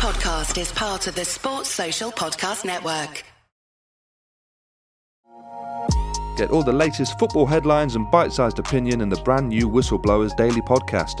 podcast is part of the Sports Social Podcast Network. Get all the latest football headlines and bite sized opinion in the brand new Whistleblowers Daily podcast.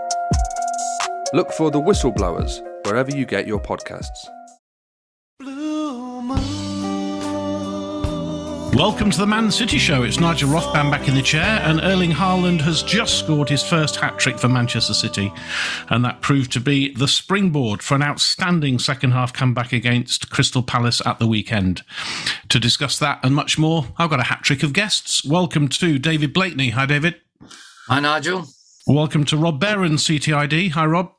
Look for the Whistleblowers wherever you get your podcasts. Welcome to the Man City Show. It's Nigel Rothband back in the chair, and Erling Haaland has just scored his first hat trick for Manchester City, and that proved to be the springboard for an outstanding second half comeback against Crystal Palace at the weekend. To discuss that and much more, I've got a hat trick of guests. Welcome to David Blakeney. Hi, David. Hi, Nigel. Welcome to Rob Behrens, CTID. Hi, Rob.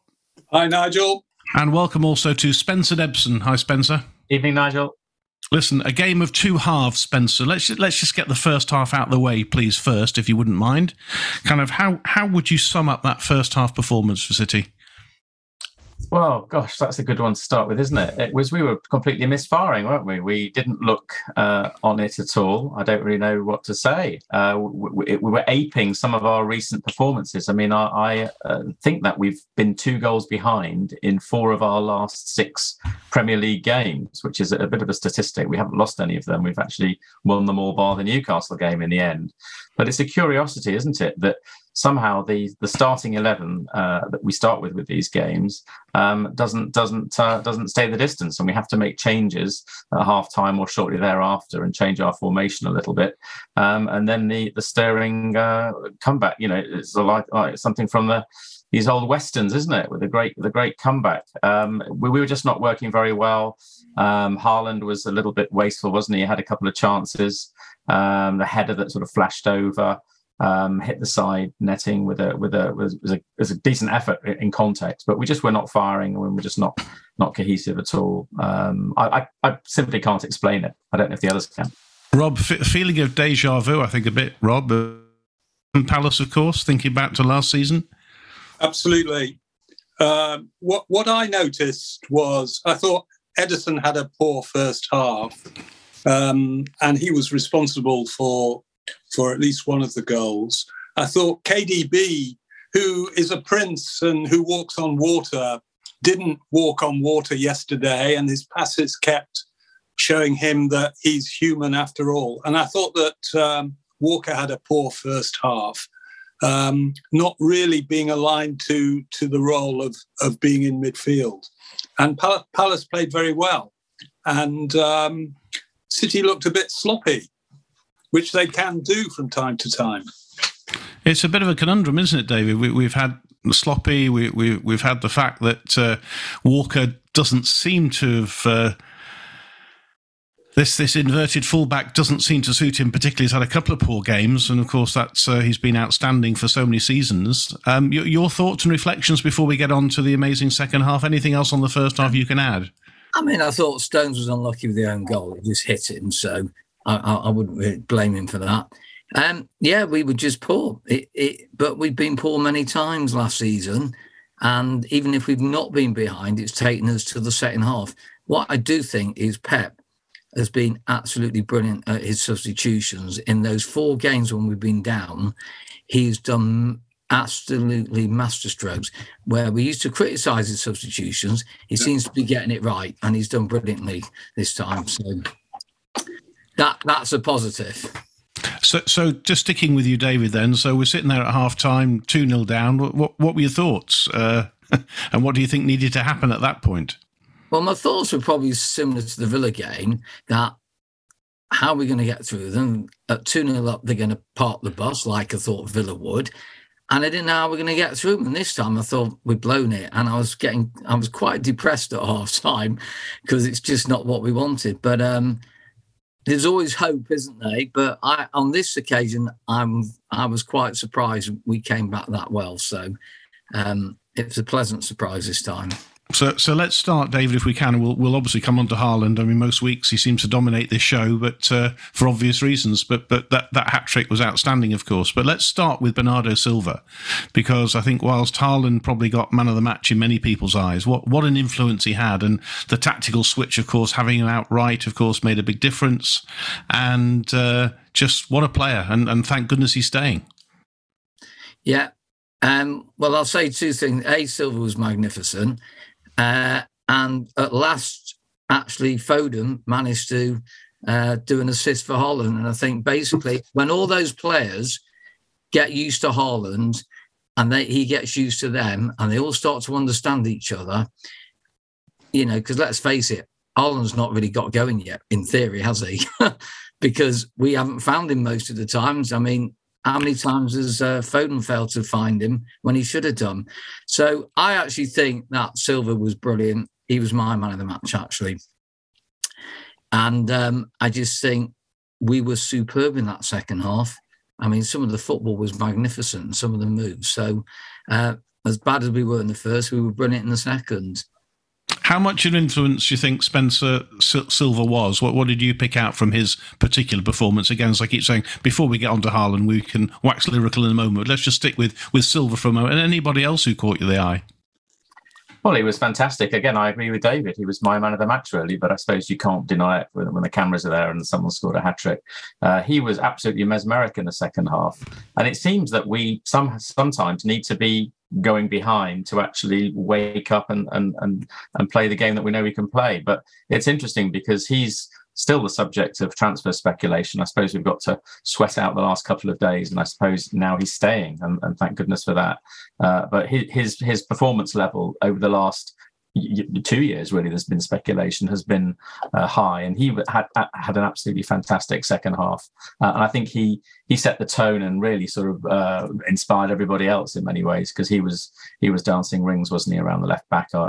Hi, Nigel. And welcome also to Spencer Debson. Hi, Spencer. Evening, Nigel. Listen, a game of two halves, Spencer. Let's let's just get the first half out of the way, please. First, if you wouldn't mind, kind of how how would you sum up that first half performance for City? Well, gosh, that's a good one to start with, isn't it? It was we were completely misfiring, weren't we? We didn't look uh, on it at all. I don't really know what to say. Uh, we, we, were aping some of our recent performances. I mean, I, I uh, think that we've been two goals behind in four of our last six Premier League games, which is a bit of a statistic. We haven't lost any of them. We've actually won them all bar the Newcastle game in the end. But it's a curiosity, isn't it, that somehow the the starting eleven uh, that we start with with these games um, doesn't doesn't uh, doesn't stay the distance, and we have to make changes at half time or shortly thereafter and change our formation a little bit, um, and then the the stirring uh, comeback. You know, it's like, like something from the these old westerns, isn't it? With a great the great comeback. Um, we, we, were just not working very well. Um, Haaland was a little bit wasteful, wasn't he? He had a couple of chances. Um, the header that sort of flashed over um, hit the side netting with a with a was, was a was a decent effort in context, but we just were not firing and we were just not not cohesive at all. Um, I, I, I simply can't explain it. I don't know if the others can. Rob, f- feeling of deja vu, I think a bit. Rob, uh, Palace, of course, thinking back to last season. Absolutely. Um, what what I noticed was I thought Ederson had a poor first half, um, and he was responsible for for at least one of the goals. I thought KDB, who is a prince and who walks on water, didn't walk on water yesterday, and his passes kept showing him that he's human after all. And I thought that um, Walker had a poor first half, um, not really being aligned to to the role of of being in midfield. And Palace played very well, and um, City looked a bit sloppy which they can do from time to time. It's a bit of a conundrum, isn't it, David? We, have had sloppy. We, we, we've had the fact that uh, Walker doesn't seem to have. Uh, this this inverted fullback doesn't seem to suit him particularly. He's had a couple of poor games, and of course that's uh, he's been outstanding for so many seasons. Um, your, your, thoughts and reflections before we get on to the amazing second half. Anything else on the first half you can add? I mean, I thought Stones was unlucky with the own goal; he just hit it, and so I, I, wouldn't blame him for that. Um, yeah, we were just poor, it, it, but we've been poor many times last season. And even if we've not been behind, it's taken us to the second half. What I do think is Pep has been absolutely brilliant at his substitutions. In those four games when we've been down, he's done absolutely masterstrokes. Where we used to criticise his substitutions, he seems to be getting it right, and he's done brilliantly this time. So that that's a positive. So, so just sticking with you, David. Then, so we're sitting there at half time, two 0 down. What, what were your thoughts, uh, and what do you think needed to happen at that point? Well, my thoughts were probably similar to the Villa game. That how are we going to get through them? At two 0 up, they're going to park the bus like I thought Villa would. And I didn't know how we're going to get through them. And this time I thought we'd blown it. And I was getting, I was quite depressed at half time because it's just not what we wanted. But um, there's always hope, isn't there? But I, on this occasion, I'm I was quite surprised we came back that well. So um, it was a pleasant surprise this time. So, so let's start, David, if we can. We'll, we'll obviously come on to Haaland. I mean, most weeks he seems to dominate this show, but uh, for obvious reasons. But but that, that hat trick was outstanding, of course. But let's start with Bernardo Silva, because I think whilst Haaland probably got man of the match in many people's eyes, what what an influence he had, and the tactical switch, of course, having him outright, of course, made a big difference. And uh, just what a player, and, and thank goodness he's staying. Yeah. Um, well, I'll say two things. A, Silva was magnificent. Uh, and at last, actually, Foden managed to uh, do an assist for Haaland. And I think basically, when all those players get used to Haaland and they, he gets used to them and they all start to understand each other, you know, because let's face it, Haaland's not really got going yet, in theory, has he? because we haven't found him most of the times. I mean, how many times has uh, Foden failed to find him when he should have done? So I actually think that Silva was brilliant. He was my man of the match, actually. And um, I just think we were superb in that second half. I mean, some of the football was magnificent, some of the moves. So, uh, as bad as we were in the first, we were brilliant in the second. How much of an influence do you think Spencer Silva was? What, what did you pick out from his particular performance? Again, as I keep saying, before we get on to Haaland, we can wax lyrical in a moment. Let's just stick with, with Silva for a moment. And anybody else who caught you the eye? Well, he was fantastic. Again, I agree with David. He was my man of the match, really. But I suppose you can't deny it when, when the cameras are there and someone scored a hat trick. Uh, he was absolutely mesmeric in the second half, and it seems that we some sometimes need to be going behind to actually wake up and and and and play the game that we know we can play. But it's interesting because he's still the subject of transfer speculation. I suppose we've got to sweat out the last couple of days, and I suppose now he's staying, and, and thank goodness for that. Uh, but his his performance level over the last two years really there's been speculation has been uh, high and he had had an absolutely fantastic second half uh, and i think he he set the tone and really sort of uh, inspired everybody else in many ways because he was he was dancing rings wasn't he around the left back uh,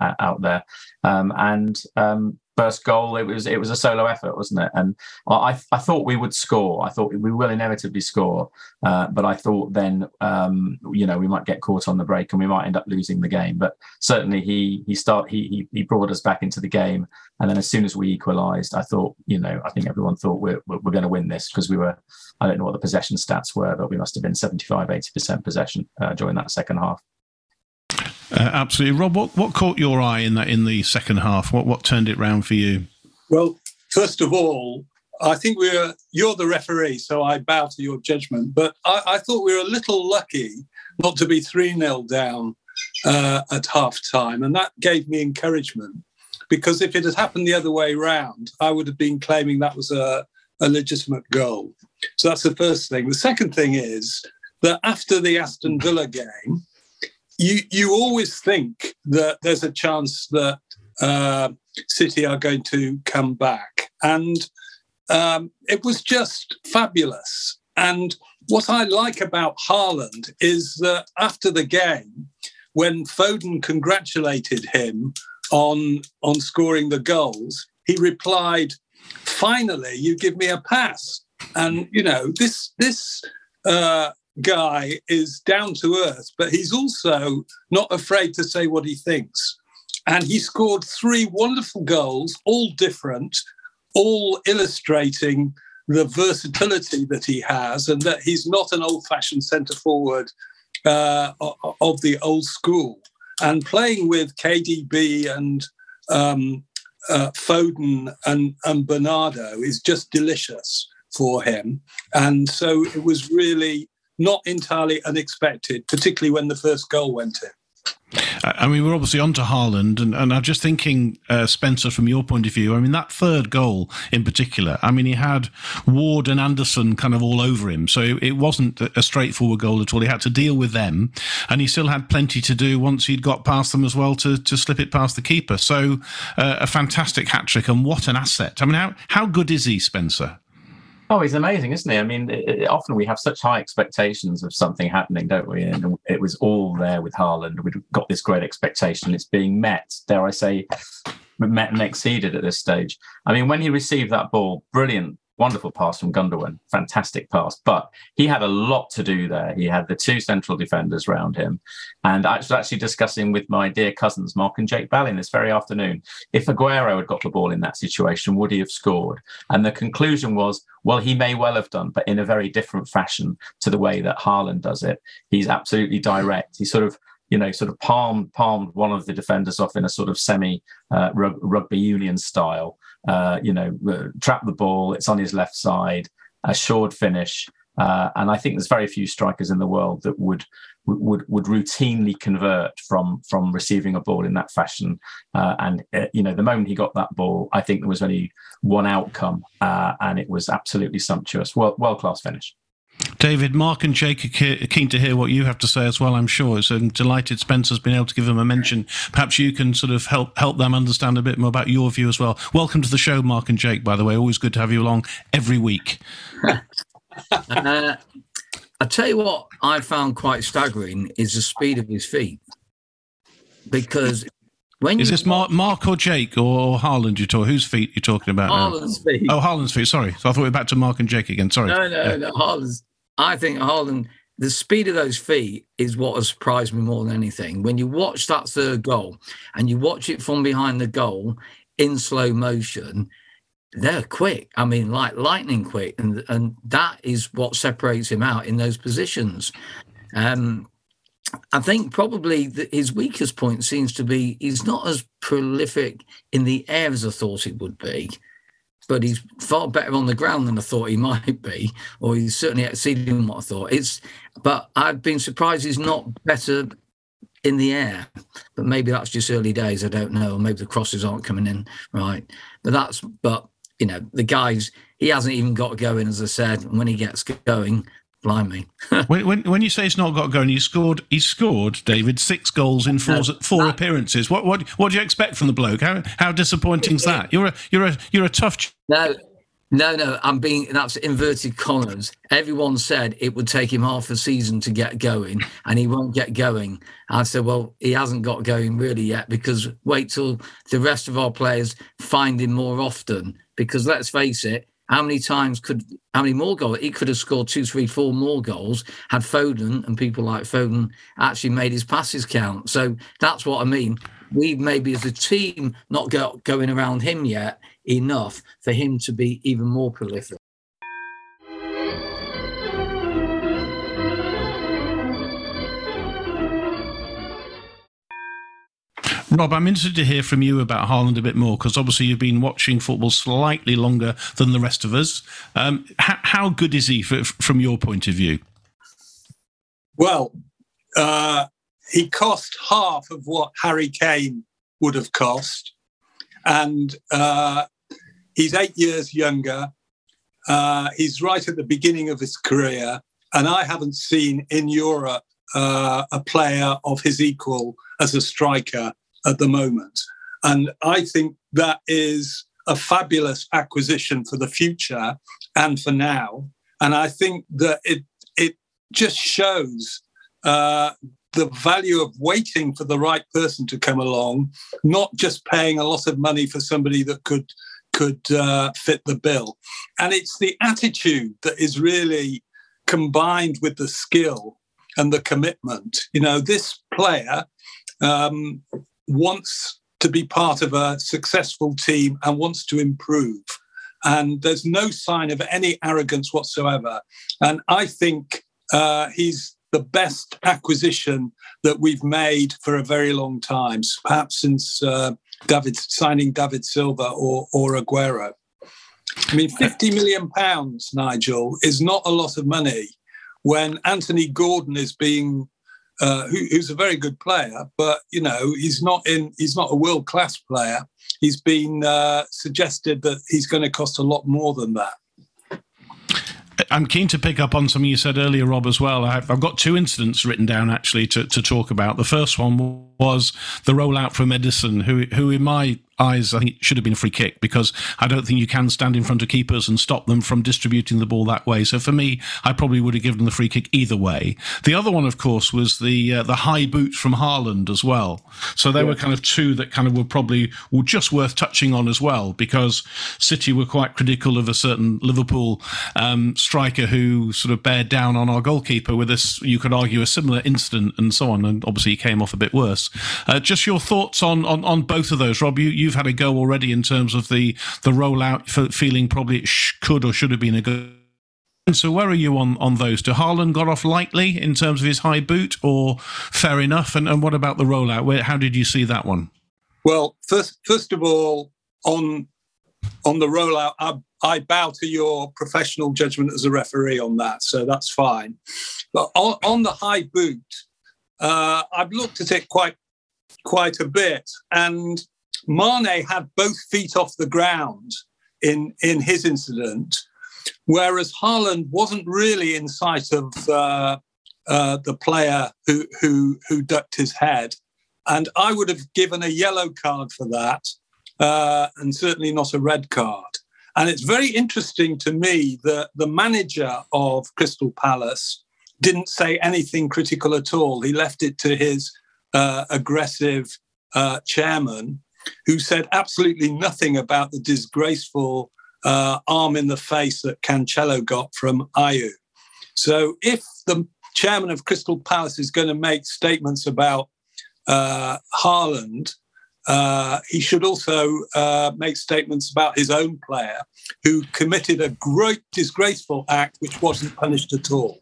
uh, out there um, and um, first goal, it was it was a solo effort, wasn't it? And I I thought we would score. I thought we will inevitably score, uh, but I thought then um, you know we might get caught on the break and we might end up losing the game. But certainly he he start he he, brought us back into the game, and then as soon as we equalised, I thought you know I think everyone thought we're we're, we're going to win this because we were I don't know what the possession stats were, but we must have been 75 80 percent possession uh, during that second half. Uh, absolutely, Rob. What what caught your eye in that in the second half? What what turned it round for you? Well, first of all, I think we are. You're the referee, so I bow to your judgment. But I, I thought we were a little lucky not to be three 0 down uh, at half time, and that gave me encouragement because if it had happened the other way round, I would have been claiming that was a, a legitimate goal. So that's the first thing. The second thing is that after the Aston Villa game, you you always think that there's a chance that uh, City are going to come back, and um, it was just fabulous. And what I like about Haaland is that after the game, when Foden congratulated him on on scoring the goals, he replied, "Finally, you give me a pass." And you know this this uh, guy is down to earth, but he's also not afraid to say what he thinks. And he scored three wonderful goals, all different, all illustrating the versatility that he has and that he's not an old fashioned centre forward uh, of the old school. And playing with KDB and um, uh, Foden and, and Bernardo is just delicious for him. And so it was really not entirely unexpected, particularly when the first goal went in. I mean, we're obviously on to Haaland, and, and I'm just thinking, uh, Spencer, from your point of view, I mean, that third goal in particular, I mean, he had Ward and Andersen kind of all over him. So it, it wasn't a straightforward goal at all. He had to deal with them, and he still had plenty to do once he'd got past them as well to, to slip it past the keeper. So uh, a fantastic hat trick, and what an asset. I mean, how, how good is he, Spencer? Oh, he's amazing, isn't he? I mean, it, it, often we have such high expectations of something happening, don't we? And it was all there with Haaland. We've got this great expectation. It's being met, dare I say, met and exceeded at this stage. I mean, when he received that ball, brilliant wonderful pass from Gundogan, fantastic pass. But he had a lot to do there. He had the two central defenders around him. And I was actually discussing with my dear cousins, Mark and Jake Ballin, this very afternoon, if Aguero had got the ball in that situation, would he have scored? And the conclusion was, well, he may well have done, but in a very different fashion to the way that Haaland does it. He's absolutely direct. He sort of you know, sort of palmed palmed one of the defenders off in a sort of semi uh, rugby union style. Uh, you know, uh, trap the ball. It's on his left side. Assured finish. Uh, and I think there's very few strikers in the world that would would would routinely convert from from receiving a ball in that fashion. Uh, and uh, you know, the moment he got that ball, I think there was only one outcome, and it was absolutely sumptuous. Well, world class finish. David, Mark, and Jake are keen to hear what you have to say as well. I'm sure. So I'm delighted Spencer's been able to give them a mention. Perhaps you can sort of help help them understand a bit more about your view as well. Welcome to the show, Mark and Jake. By the way, always good to have you along every week. uh, I tell you what, I found quite staggering is the speed of his feet, because when is this Mark, Mark or Jake or Haaland? You talk whose feet you're talking about? Haaland's now? feet. Oh, Haaland's feet. Sorry, so I thought we were back to Mark and Jake again. Sorry. No, no, yeah. no. Haaland's. I think Haaland. The speed of those feet is what has surprised me more than anything. When you watch that third goal and you watch it from behind the goal in slow motion, they're quick. I mean, like lightning quick, and and that is what separates him out in those positions. Um, I think probably the, his weakest point seems to be he's not as prolific in the air as I thought it would be, but he's far better on the ground than I thought he might be, or he's certainly exceeding what I thought. It's, but I've been surprised he's not better in the air. But maybe that's just early days. I don't know. Maybe the crosses aren't coming in right. But that's but you know the guys he hasn't even got going as I said. And when he gets going, Blimey. when, when, when you say he's not got going, he scored. He scored, David, six goals in four, four that, appearances. What what what do you expect from the bloke? How how disappointing is that? You're a you're a you're a tough. Ch- no, no, no. I'm being that's inverted commas. Everyone said it would take him half a season to get going, and he won't get going. I said, well, he hasn't got going really yet because wait till the rest of our players find him more often. Because let's face it, how many times could, how many more goals? He could have scored two, three, four more goals had Foden and people like Foden actually made his passes count. So that's what I mean. We've maybe as a team not going around him yet enough for him to be even more prolific. Rob, I'm interested to hear from you about Haaland a bit more because obviously you've been watching football slightly longer than the rest of us. Um, how, how, good is he for, from your point of view? Well, uh, he cost half of what Harry Kane would have cost, and uh, he's eight years younger. Uh, he's right at the beginning of his career, and I haven't seen in Europe uh, a player of his equal as a striker at the moment. And I think that is a fabulous acquisition for the future and for now. And I think that it it just shows uh, the value of waiting for the right person to come along, not just paying a lot of money for somebody that could could uh, fit the bill. And it's the attitude that is really combined with the skill and the commitment. You know, this player um, wants to be part of a successful team and wants to improve. And there's no sign of any arrogance whatsoever. And I think uh, he's the best acquisition that we've made for a very long time, perhaps since uh, David signing David Silva or, or Aguero. I mean, 50 million pounds, Nigel, is not a lot of money when Anthony Gordon is being uh, who, who's a very good player, but you know he's not in. He's not a world class player. He's been uh, suggested that he's going to cost a lot more than that. I'm keen to pick up on something you said earlier, Rob, as well. I've, got two incidents written down actually to, to talk about. The first one was the rollout for Ederson, who, who, in my eyes, I think it should have been a free kick because I don't think you can stand in front of keepers and stop them from distributing the ball that way. So for me, I probably would have given the free kick either way. The other one, of course, was the uh, the high boot from Haaland as well. So there yeah. were kind of two that kind of were probably were just worth touching on as well because City were quite critical of a certain Liverpool um, striker who sort of bared down on our goalkeeper with this, you could argue, a similar incident and so on. And obviously he came off a bit worse. Uh, just your thoughts on, on, on both of those, Rob. You, you've had a go already in terms of the the rollout, feeling probably it sh- could or should have been a good. So where are you on, on those? Do Haaland got off lightly in terms of his high boot, or fair enough? And, and what about the rollout? Where, how did you see that one? Well, first first of all, on on the rollout, I, I bow to your professional judgment as a referee on that, so that's fine. But on, on the high boot, uh, I've looked at it quite quite a bit, and Mane had both feet off the ground in in his incident, whereas Haaland wasn't really in sight of uh, uh, the player who who who ducked his head, and I would have given a yellow card for that, uh, and certainly not a red card. And it's very interesting to me that the manager of Crystal Palace didn't say anything critical at all. He left it to his uh, aggressive uh, chairman, who said absolutely nothing about the disgraceful uh, arm in the face that Cancelo got from Ayew. So if the chairman of Crystal Palace is going to make statements about uh, Haaland, uh, he should also uh, make statements about his own player who committed a great disgraceful act which wasn't punished at all.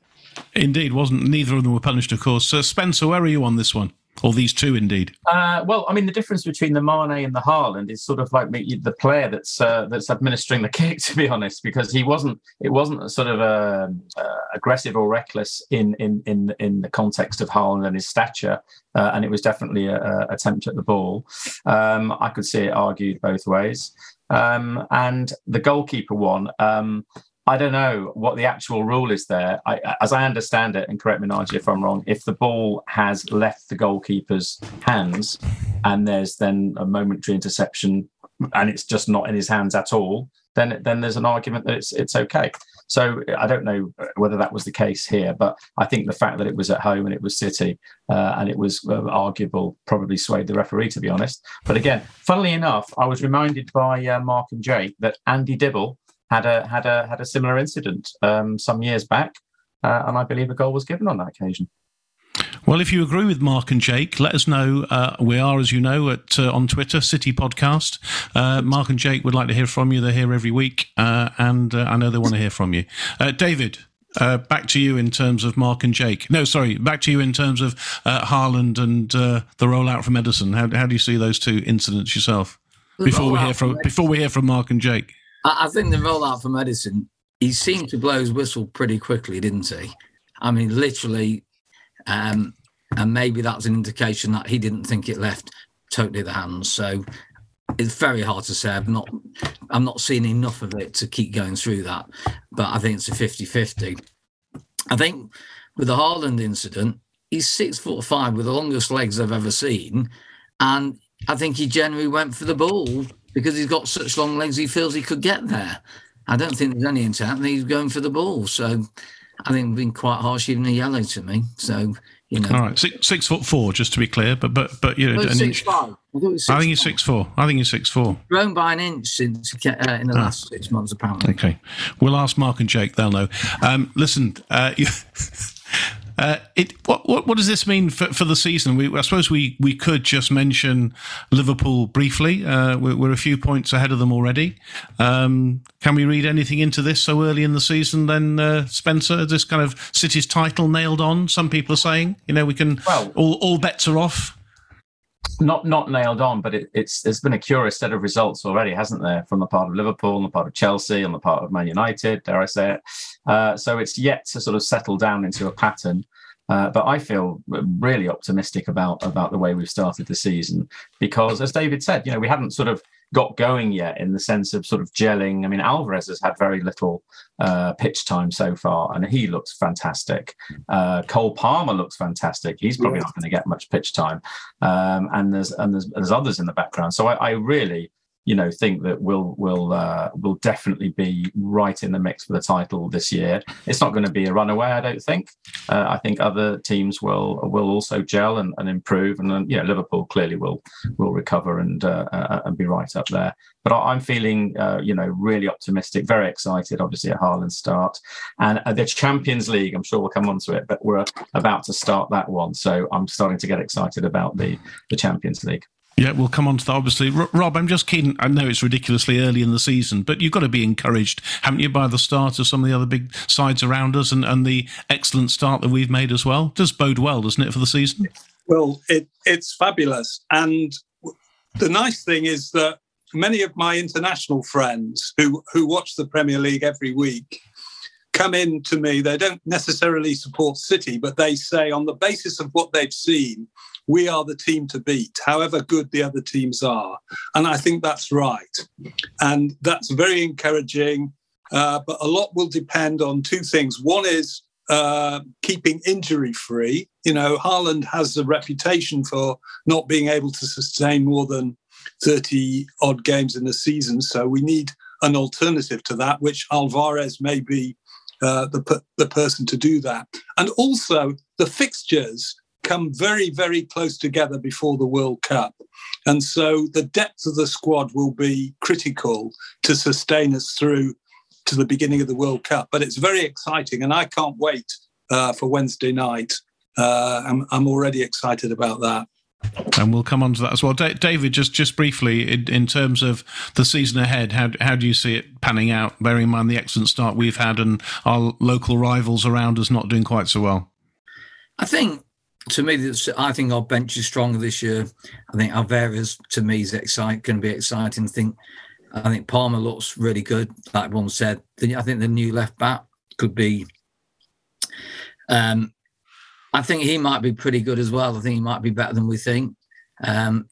Indeed, wasn't. Neither of them were punished, of course. So, Spencer, where are you on this one? Or these two, indeed. Uh, well, I mean, the difference between the Mane and the Haaland is sort of like the player that's uh, that's administering the kick, to be honest, because he wasn't. It wasn't sort of uh, uh, aggressive or reckless in in in in the context of Haaland and his stature, uh, and it was definitely an attempt at the ball. Um, I could see it argued both ways. Um, and the goalkeeper one. Um, I don't know what the actual rule is there. I, as I understand it, and correct me, Nigel, if I'm wrong, if the ball has left the goalkeeper's hands and there's then a momentary interception and it's just not in his hands at all, then then there's an argument that it's it's okay. So I don't know whether that was the case here, but I think the fact that it was at home and it was City uh, and it was uh, arguable probably swayed the referee, to be honest. But again, funnily enough, I was reminded by uh, Mark and Jake that Andy Dibble had a had a had a similar incident um, some years back, uh, and I believe a goal was given on that occasion. Well, if you agree with Mark and Jake, let us know. Uh, we are, as you know, at uh, on Twitter, City Podcast. Uh, Mark and Jake would like to hear from you. They're here every week, uh, and uh, I know they want to hear from you. Uh, David, back to you in terms of Mark and Jake. No, sorry, back to you in terms of uh, Haaland and the rollout from Ederson. How, how do you see those two incidents yourself? Before we hear from before we hear from Mark and Jake. I, think the rollout for Ederson, he seemed to blow his whistle pretty quickly, didn't he? I mean, literally, um, and maybe that's an indication that he didn't think it left totally the hands. So it's very hard to say. I've not, I'm not seeing enough of it to keep going through that. But I think it's a 50-50. I think with the Haaland incident, he's six foot five with the longest legs I've ever seen, and I think he generally went for the ball because he's got such long legs, he feels he could get there. I don't think there's any intent. And he's going for the ball. So I think it's been quite harsh, even a yellow to me. So you know, all right, six, six foot four, just to be clear. But but but you know, an six inch. Five. I, I think he's six four. I think he's six four. Grown by an inch since uh, in the ah. last six months, apparently. Okay, we'll ask Mark and Jake. They'll know. Um, listen, uh, you, uh, it what, what, what does this mean for, for the season? We, I suppose we we could just mention Liverpool briefly. Uh, we're, we're, a few points ahead of them already. Um, can we read anything into this so early in the season? Then uh, Spencer, this kind of City's title nailed on. Some people are saying, you know, we can well, all all bets are off not not nailed on, but it, it's there's been a curious set of results already, hasn't there, from the part of Liverpool, on the part of Chelsea, on the part of Man United, dare I say it? Uh, so it's yet to sort of settle down into a pattern. Uh, but I feel really optimistic about about the way we've started the season because, as David said, you know, we hadn't sort of got going yet in the sense of sort of gelling. I mean, Alvarez has had very little uh, pitch time so far, and he looks fantastic. Uh, Cole Palmer looks fantastic. He's probably not going to get much pitch time, um, and there's and there's, there's others in the background. So I, I really you know think that we'll will uh, will definitely be right in the mix for the title this year. It's not going to be a runaway, I don't think. Uh, I think other teams will will also gel and, and improve, and then you know Liverpool clearly will will recover and uh, uh and be right up there. But I'm feeling uh, you know really optimistic, very excited. Obviously at Haaland's start and uh, the Champions League. I'm sure we'll come on to it, but we're about to start that one, so I'm starting to get excited about the the Champions League. Yeah, we'll come on to that, obviously. Rob, I'm just keen. I know it's ridiculously early in the season, but you've got to be encouraged, haven't you, by the start of some of the other big sides around us and, and the excellent start that we've made as well? Does bode well, doesn't it, for the season? Well, it, it's fabulous. And the nice thing is that many of my international friends who, who watch the Premier League every week come in to me. They don't necessarily support City, but they say, on the basis of what they've seen, we are the team to beat, however good the other teams are. And I think that's right. And that's very encouraging. Uh, but a lot will depend on two things. One is uh, keeping injury free. You know, Haaland has a reputation for not being able to sustain more than 30 odd games in a season. So we need an alternative to that, which Alvarez may be uh, the, the person to do that. And also the fixtures come very, very close together before the World Cup. And so the depth of the squad will be critical to sustain us through to the beginning of the World Cup. But it's very exciting, and I can't wait uh, for Wednesday night. Uh, I'm, I'm already excited about that. And we'll come on to that as well. Da- David, just just briefly, in, in, terms of the season ahead, how, how do you see it panning out, bearing in mind the excellent start we've had and our local rivals around us not doing quite so well? I think to me, I think our bench is stronger this year. I think Alvarez, to me, is exciting, going to be exciting. I think, I think Palmer looks really good. Like one said, I think the new left back could be. Um, I think he might be pretty good as well. I think he might be better than we think. Um,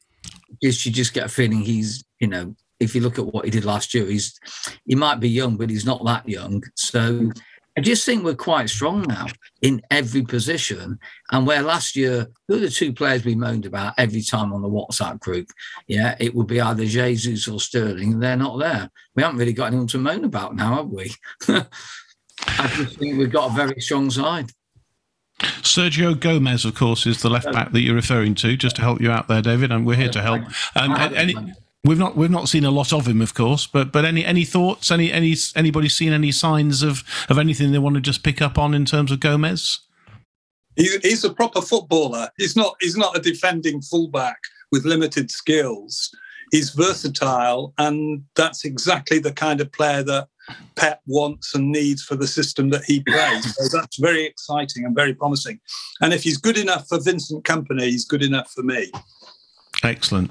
just you just get a feeling he's, you know, if you look at what he did last year, he's he might be young, but he's not that young. So I just think we're quite strong now in every position. And where last year, who are the two players we moaned about every time on the WhatsApp group? Yeah, it would be either Jesus or Sterling, and they're not there. We haven't really got anyone to moan about now, have we? I just think we've got a very strong side. Sergio Gomez, of course, is the left back that you're referring to. Just to help you out there, David, and we're here to help. Um, any, We've not we've not seen a lot of him, of course, but but any any thoughts? Any any anybody seen any signs of of anything they want to just pick up on in terms of Gomez? He's, he's a proper footballer. He's not he's not a defending fullback with limited skills. He's versatile, and that's exactly the kind of player that Pep wants and needs for the system that he plays. So that's very exciting and very promising. And if he's good enough for Vincent Kompany, he's good enough for me. Excellent.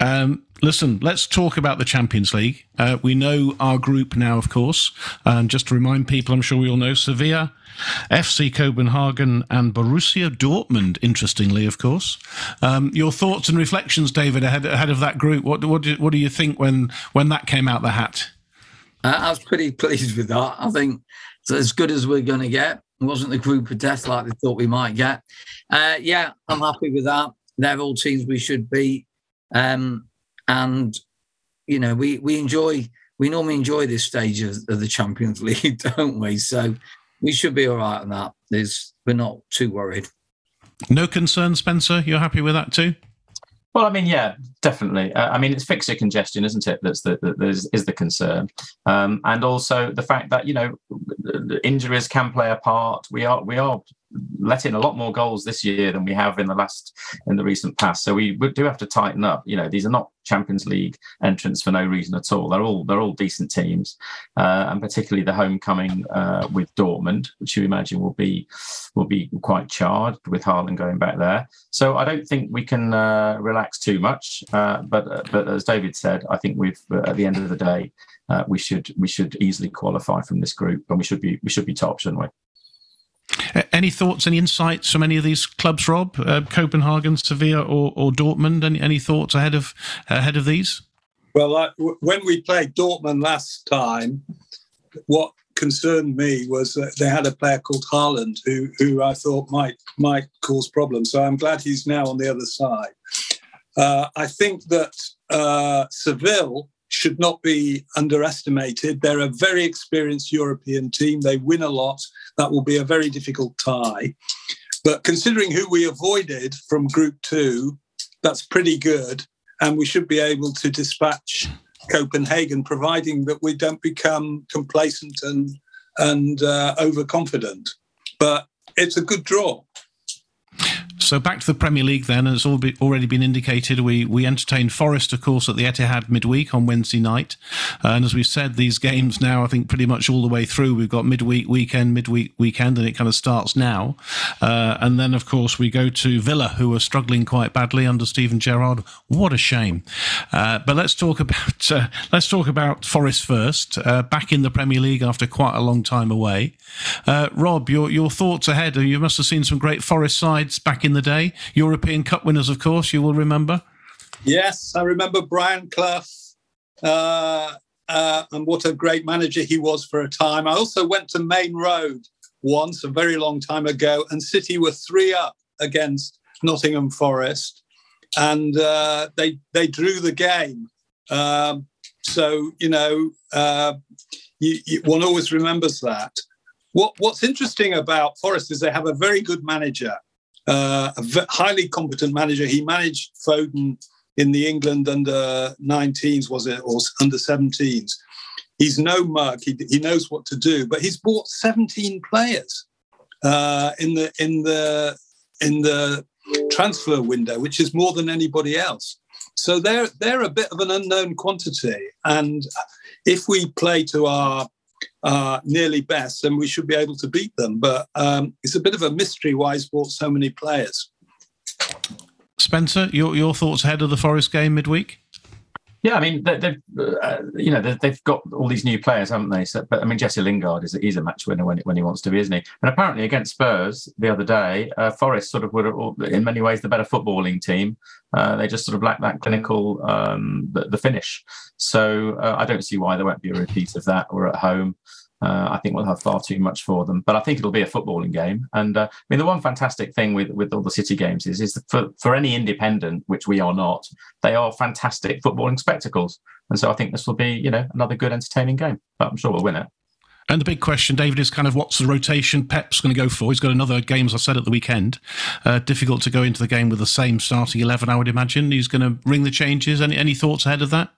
Um, listen, let's talk about the Champions League. Uh, we know our group now, of course. And just to remind people, I'm sure we all know Sevilla, FC Copenhagen, and Borussia Dortmund. Interestingly, of course. Um, your thoughts and reflections, David, ahead, ahead of that group. What what do, what do you think when when that came out the hat? Uh, I was pretty pleased with that. I think it's as good as we're going to get. It wasn't the group of death like they thought we might get. Uh, yeah, I'm happy with that. They're all teams we should beat. Um, and you know, we we enjoy we normally enjoy this stage of, of the Champions League, don't we? So we should be all right on that. There's we're not too worried. No concern, Spencer. You're happy with that too? Well, I mean, yeah, definitely. Uh, I mean, it's fixture congestion, isn't it? That's the, that is, is the concern, um, and also the fact that you know injuries can play a part. We are we are let in a lot more goals this year than we have in the last in the recent past. So we do have to tighten up. You know, these are not Champions League entrants for no reason at all. They're all they're all decent teams, uh, and particularly the homecoming uh, with Dortmund, which you imagine will be will be quite charged with Haaland going back there. So I don't think we can uh, relax too much. Uh, but uh, but as David said, I think we've at the end of the day. Uh, we should we should easily qualify from this group, and we should be we should be top, shouldn't we? Any thoughts, any insights from any of these clubs, Rob? Uh, Copenhagen, Sevilla, or, or Dortmund? Any, any thoughts ahead of ahead of these? Well, when we played Dortmund last time, what concerned me was that they had a player called Haaland who, who I thought might might cause problems. So I'm glad he's now on the other side. Uh, I think that uh, Seville should not be underestimated. They're a very experienced European team. They win a lot. That will be a very difficult tie. But considering who we avoided from Group Two, that's pretty good. And we should be able to dispatch Copenhagen, providing that we don't become complacent and and uh, overconfident. But it's a good draw. So back to the Premier League then, as all be, already been indicated, we we entertained Forest, of course, at the Etihad midweek on Wednesday night, and as we've said, these games now I think pretty much all the way through. We've got midweek, weekend, midweek, weekend, and it kind of starts now. Uh, and then of course we go to Villa, who are struggling quite badly under Steven Gerrard. What a shame! Uh, but let's talk about uh, let's talk about Forest first. Uh, back in the Premier League after quite a long time away. Uh, Rob, your your thoughts ahead? You must have seen some great Forest sides back in the the day. European Cup winners, of course, you will remember. Yes, I remember Brian Clough. Uh, uh, and what a great manager he was for a time. I also went to Maine Road once, a very long time ago, and City were three up against Nottingham Forest, and uh, they they drew the game. Um, so you know, uh, you, you, one always remembers that. What What's interesting about Forest is they have a very good manager, uh, a highly competent manager. He managed Foden in the England under 19s, was it, or under 17s. He's no mug. He, he knows what to do, but he's bought 17 players uh, in the in the in the transfer window, which is more than anybody else. So they're they're a bit of an unknown quantity, and if we play to our uh, nearly best, and we should be able to beat them. But um, it's a bit of a mystery why he's bought so many players. Spencer, your your thoughts ahead of the Forest game midweek? Yeah, I mean, they've uh, you know they've got all these new players, haven't they? So, but I mean, Jesse Lingard is he's a match winner when when he wants to be, isn't he? And apparently against Spurs the other day, uh, Forest sort of were in many ways the better footballing team. Uh, they just sort of lack that clinical um, the, the, finish. So uh, I don't see why there won't be a repeat of that. We're at home. Uh, I think we'll have far too much for them, but I think it'll be a footballing game. And uh, I mean, the one fantastic thing with, with all the city games is is for, for any independent, which we are not, they are fantastic footballing spectacles. And so I think this will be, you know, another good, entertaining game. But I'm sure we'll win it. And the big question, David, is kind of what's the rotation Pep's going to go for? He's got another game, as I said at the weekend. Uh, difficult to go into the game with the same starting eleven, I would imagine. He's going to ring the changes. Any any thoughts ahead of that?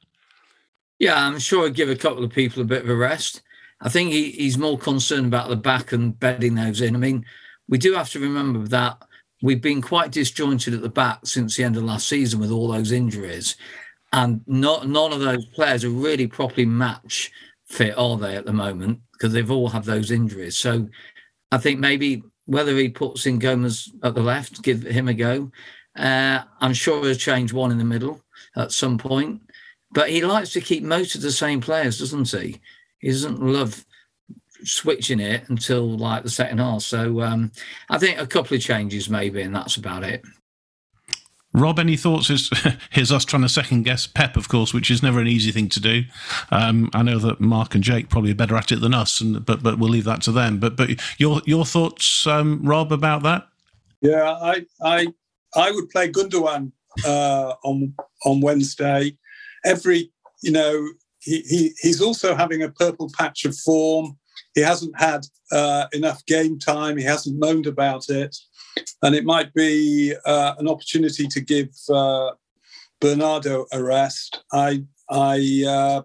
Yeah, I'm sure I'd give a couple of people a bit of a rest. I think he, he's more concerned about the back and bedding those in. I mean, we do have to remember that we've been quite disjointed at the back since the end of last season with all those injuries, and not none of those players are really properly match fit, are they, at the moment? Because they've all had those injuries. So I think maybe whether he puts in Gomez at the left, give him a go. Uh, I'm sure he'll change one in the middle at some point. But he likes to keep most of the same players, doesn't he? He doesn't love switching it until like the second half. So um, I think a couple of changes maybe, and that's about it. Rob, any thoughts? Is here's us trying to second guess Pep, of course, which is never an easy thing to do. Um, I know that Mark and Jake probably are better at it than us, and but but we'll leave that to them. But but your your thoughts, um, Rob, about that? Yeah, I I I would play Gundogan uh, on on Wednesday. Every you know he, he, he's also having a purple patch of form. He hasn't had uh, enough game time. He hasn't moaned about it. And it might be uh, an opportunity to give uh, Bernardo a rest. I, I, uh,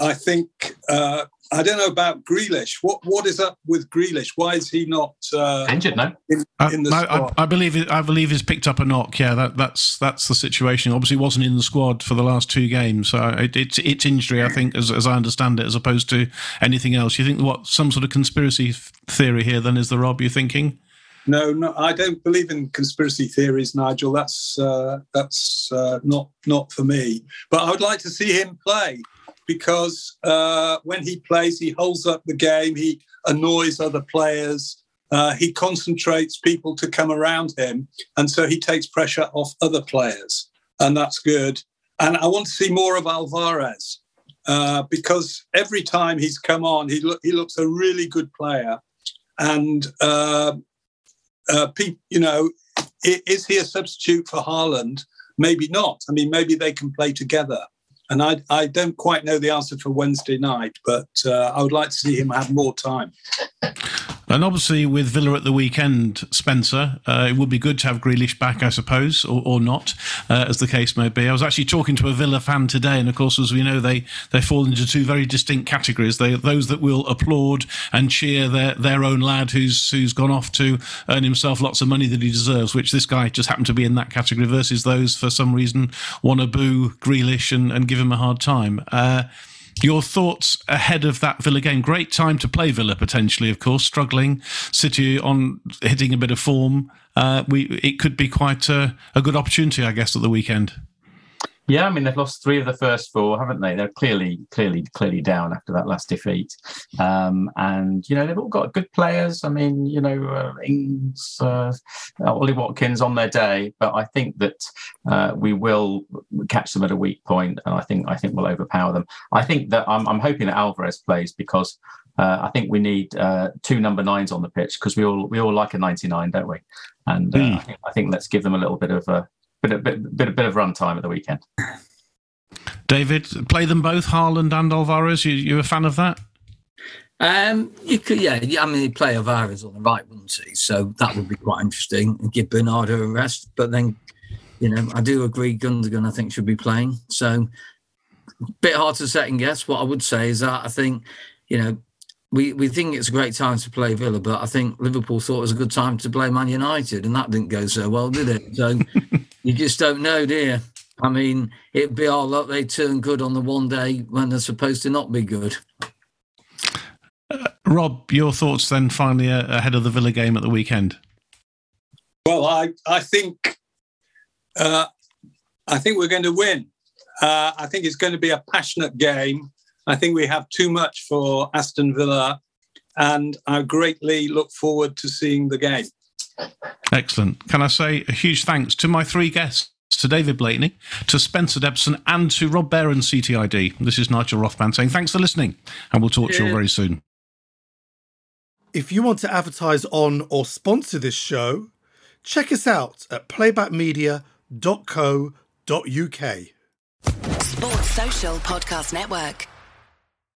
I think uh, I don't know about Grealish. What what is up with Grealish? Why is he not uh, injured? No, in, uh, in the I, I, I, believe it, I believe he's picked up a knock. Yeah, that, that's that's the situation. Obviously, wasn't in the squad for the last two games. So it, it's it's injury, I think, as as I understand it, as opposed to anything else. You think what some sort of conspiracy theory here? Then is the Rob? You thinking? No, no, I don't believe in conspiracy theories, Nigel. That's uh, that's uh, not not for me. But I would like to see him play because uh, when he plays, he holds up the game, he annoys other players, uh, he concentrates people to come around him, and so he takes pressure off other players, and that's good. and I want to see more of Alvarez uh, because every time he's come on, he lo- he looks a really good player, and uh, uh, pe- you know, is he a substitute for Haaland? Maybe not. I mean, maybe they can play together. And I, I don't quite know the answer for Wednesday night, but uh, I would like to see him have more time. And obviously, with Villa at the weekend, Spencer, uh, it would be good to have Grealish back, I suppose, or, or not, uh, as the case may be. I was actually talking to a Villa fan today, and of course, as we know, they, they fall into two very distinct categories. They those that will applaud and cheer their, their own lad who's who's gone off to earn himself lots of money that he deserves, which this guy just happened to be in that category, versus those for some reason want to boo Grealish and, and give him a hard time. Uh, your thoughts ahead of that Villa game? Great time to play Villa potentially, of course. Struggling, City on hitting a bit of form. Uh, we it could be quite a, a good opportunity, I guess, at the weekend. Yeah, I mean they've lost three of the first four, haven't they? They're clearly, clearly, clearly down after that last defeat. Um, and you know they've all got good players. I mean, you know, uh, Ings, uh, Ollie Watkins on their day, but I think that uh, we will catch them at a weak point, and I think I think we'll overpower them. I think that I'm, I'm hoping that Alvarez plays because uh, I think we need uh, two number nines on the pitch because we all we all like a 99, don't we? And uh, mm. I, think, I, think, let's give them a little bit of a bit of bit, bit, bit of run time at the weekend. David, play them both, Haaland and Alvarez. You you a fan of that? Um, you could, yeah. I mean, he'd play Alvarez on the right, wouldn't he? So that would be quite interesting and give Bernardo a rest. But then, you know, I do agree Gundogan, I think, should be playing. So, bit hard to second guess. What I would say is that I think, you know, we, we think it's a great time to play Villa, but I think Liverpool thought it was a good time to play Man United, and that didn't go so well, did it? So you just don't know, do you? I mean, it'd be our luck they turn good on the one day when they're supposed to not be good. Uh, Rob, your thoughts then finally uh, ahead of the Villa game at the weekend? Well, I I think uh, I think we're going to win. Uh, I think it's going to be a passionate game. I think we have too much for Aston Villa, and I greatly look forward to seeing the game. Excellent. Can I say a huge thanks to my three guests? To David Blakeney, to Spencer Debson, and to Rob Behrens, CTID. This is Nigel Rothband saying thanks for listening, and we'll talk yeah. to you all very soon. If you want to advertise on or sponsor this show, check us out at playbackmedia.co.uk. Sports Social Podcast Network.